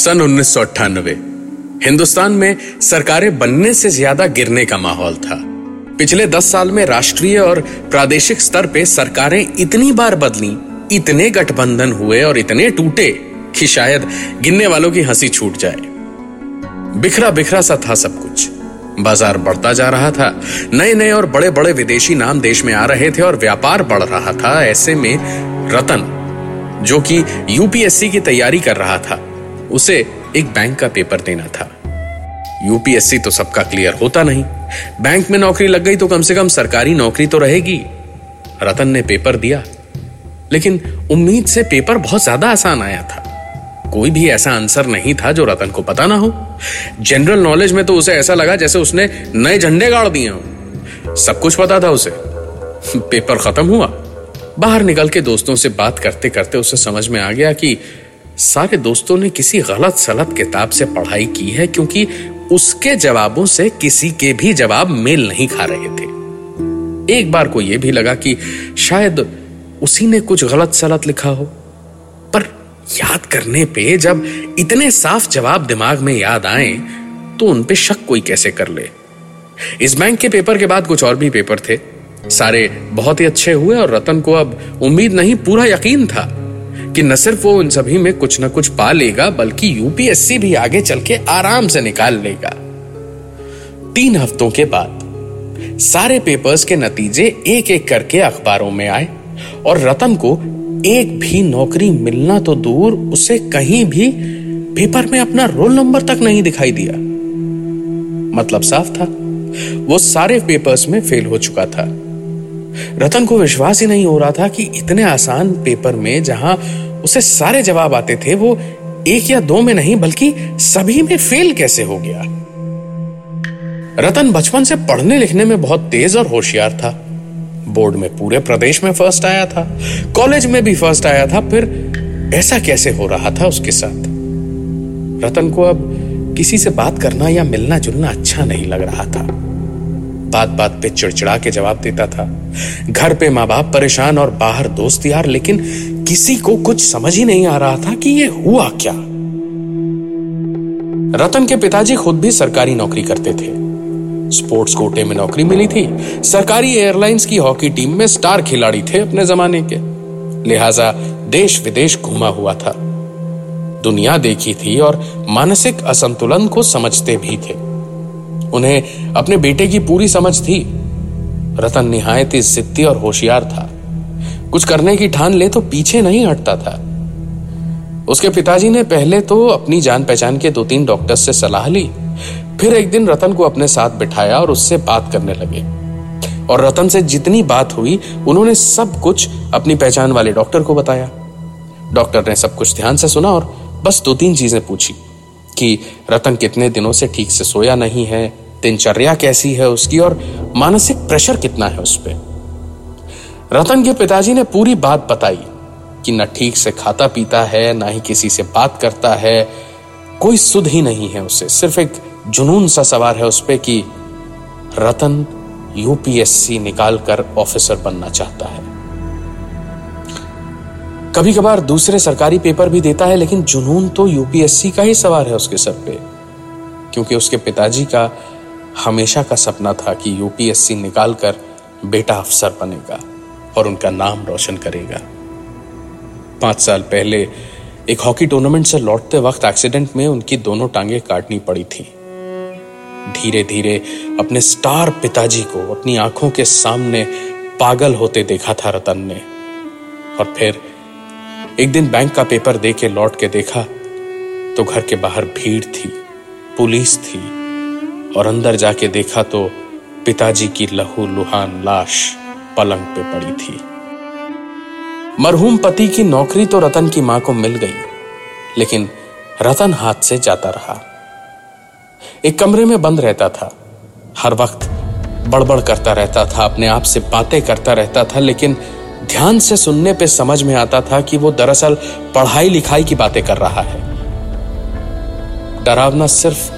सन उन्नीस हिंदुस्तान में सरकारें बनने से ज़्यादा गिरने का माहौल था। पिछले दस साल में राष्ट्रीय और प्रादेशिक स्तर पे सरकारें इतनी बार बदली, इतने गठबंधन हुए और इतने टूटे कि शायद गिनने वालों की हँसी छूट जाए। बिखरा बिखरा सा था सब कुछ। बाज़ार बढ़ता जा रहा था। नए नए और बड़े बड़े विदेशी नाम देश में आ रहे थे और व्यापार बढ़ रहा था, ऐसे में रतन, जो कि यूपीएससी की तैयारी कर रहा था। उसे एक बैंक का पेपर देना था। यूपीएससी तो सबका क्लियर होता नहीं। बैंक में नौकरी लग गई तो कम से कम सरकारी नौकरी तो रहेगी। रतन ने पेपर दिया। लेकिन उम्मीद से पेपर बहुत ज़्यादा आसान आया था। कोई भी ऐसा आंसर नहीं था जो रतन को पता ना हो। जनरल नॉलेज में तो उसे ऐसा लगा जैसे उसने नए झंडे गाड़ दिए हो। सब कुछ पता था उसे। पेपर खत्म हुआ। बाहर निकल के दोस्तों से बात करते करते उसे समझ में आ गया कि सारे दोस्तों ने किसी गलत सलत किताब से पढ़ाई की है क्योंकि उसके जवाबों से किसी के भी जवाब मेल नहीं खा रहे थे। एक बार को यह भी लगा कि शायद उसी ने कुछ गलत सलत लिखा हो। पर याद करने पे जब इतने साफ़ जवाब दिमाग में याद आए तो उन पे शक कोई कैसे कर ले? इस बैंक के पेपर के बाद कुछ और भी पेपर थे। सारे बहुत ही अच्छे हुए और रतन को अब उम्मीद नहीं, पूरा यकीन था। कि न सिर्फ़ वो उन सभी में कुछ न कुछ पा लेगा, बल्कि यूपीएससी भी आगे चल के आराम से निकाल लेगा। तीन हफ्तों के बाद, सारे पेपर्स के नतीजे एक एक करके अखबारों में आए और रतन को एक भी नौकरी मिलना तो दूर उसे कहीं भी पेपर में अपना रोल नंबर तक नहीं दिखाई दिया। मतलब साफ़ था, वो सारे पेपर्स में फेल हो चुका था। रतन को विश्वास ही नहीं हो रहा था कि इतने आसान पेपर में जहाँ उसे सारे जवाब आते थे, वो एक या दो में नहीं, बल्कि सभी में फेल कैसे हो गया? रतन बचपन से पढ़ने लिखने में बहुत तेज और होशियार था। बोर्ड में पूरे प्रदेश में फ़र्स्ट आया था। कॉलेज में भी फ़र्स्ट आया था। फिर ऐसा कैसे हो रहा था उसके साथ? रतन को अब किसी से बात करना या मिलना जुलना अच्छा नहीं लग रहा था। बात बात पे चिड़चिड़ा के जवाब देता था। घर पे माँ बाप परेशान और बाहर दोस्त यार, लेकिन किसी को कुछ समझ ही नहीं आ रहा था कि ये हुआ क्या। रतन के पिताजी खुद भी सरकारी नौकरी करते थे। स्पोर्ट्स कोटे में नौकरी मिली थी। सरकारी एयरलाइंस की हॉकी टीम में स्टार खिलाड़ी थे अपने जमाने के। लिहाजा देश विदेश घूमा हुआ था। दुनिया देखी थी और मानसिक असंतुलन को समझते भी थे। उन्हें अपने बेटे की पूरी समझ थी। रतन निहायत ही जिद्दी और होशियार था। कुछ करने की ठान ले तो पीछे नहीं हटता था। उसके पिताजी ने पहले तो अपनी जान पहचान के दो तीन डॉक्टर से सलाह ली। फिर एक दिन रतन को अपने साथ बिठाया और उससे बात करने लगे। और रतन से जितनी बात हुई, उन्होंने सब कुछ अपनी पहचान वाले डॉक्टर को बताया। डॉक्टर ने सब कुछ ध्यान से सुना और बस दो तीन चीज़ें पूछी कि रतन कितने दिनों से ठीक से सोया नहीं है दिनचर्या कैसी है उसकी और मानसिक प्रेशर कितना है उस पर रतन के पिताजी ने पूरी बात बताई कि न ठीक से खाता पीता है, ना ही किसी से बात करता है। कोई सुध ही नहीं है उसे। सिर्फ़ एक जुनून सा सवार है उस पर कि रतन यूपीएससी निकालकर ऑफिसर बनना चाहता है। कभी कभार दूसरे सरकारी पेपर भी देता है, लेकिन जुनून तो यूपीएससी का ही सवार है उसके सर पे। क्योंकि उसके पिताजी का हमेशा का सपना था कि यूपीएससी निकाल कर बेटा अफसर बनेगा और उनका नाम रोशन करेगा। पाँच साल पहले एक हॉकी टूर्नामेंट से लौटते वक्त एक्सीडेंट में उनकी दोनों टांगे काटनी पड़ी थी। धीरे धीरे अपने स्टार पिताजी को अपनी आँखों के सामने पागल होते देखा था रतन ने। और फिर एक दिन बैंक का पेपर दे के लौट के देखा तो घर के बाहर भीड़ थी, पुलिस थी और अंदर जाके देखा तो पिताजी की लहू लुहान लाश पलंग पे पड़ी थी। मरहूम पति की नौकरी तो रतन की माँ को मिल गई, लेकिन रतन हाथ से जाता रहा। एक कमरे में बंद रहता था। हर वक्त बड़बड़ करता रहता था, अपने आप से बातें करता रहता था, लेकिन ध्यान से सुनने पे समझ में आता था कि वो दरअसल पढ़ाई लिखाई की बातें कर रहा है। डरावना सिर्फ़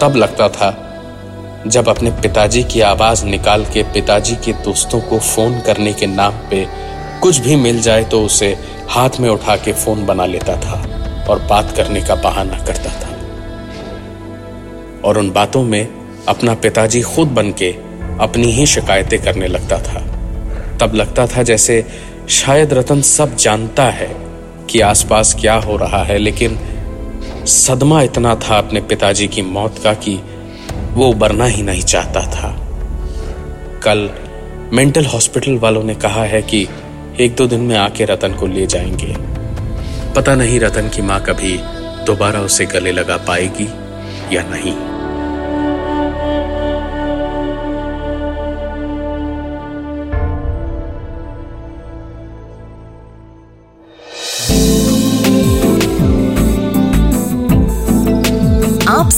तब लगता था जब अपने पिताजी की आवाज़ निकाल के पिताजी के दोस्तों को फ़ोन करने के नाम पे कुछ भी मिल जाए तो उसे हाथ में उठा के फ़ोन बना लेता था और बात करने का बहाना करता था। और उन बातों में अपना पिताजी खुद बन के अपनी ही शिकायतें करने लगता था। तब लगता था जैसे शायद रतन सब जानता है कि आसपास क्या हो रहा है, लेकिन सदमा इतना था अपने पिताजी की मौत का कि वो उबरना ही नहीं चाहता था। कल मेंटल हॉस्पिटल वालों ने कहा है कि एक दो दिन में आके रतन को ले जाएँगे। पता नहीं रतन की माँ कभी दोबारा उसे गले लगा पाएगी या नहीं।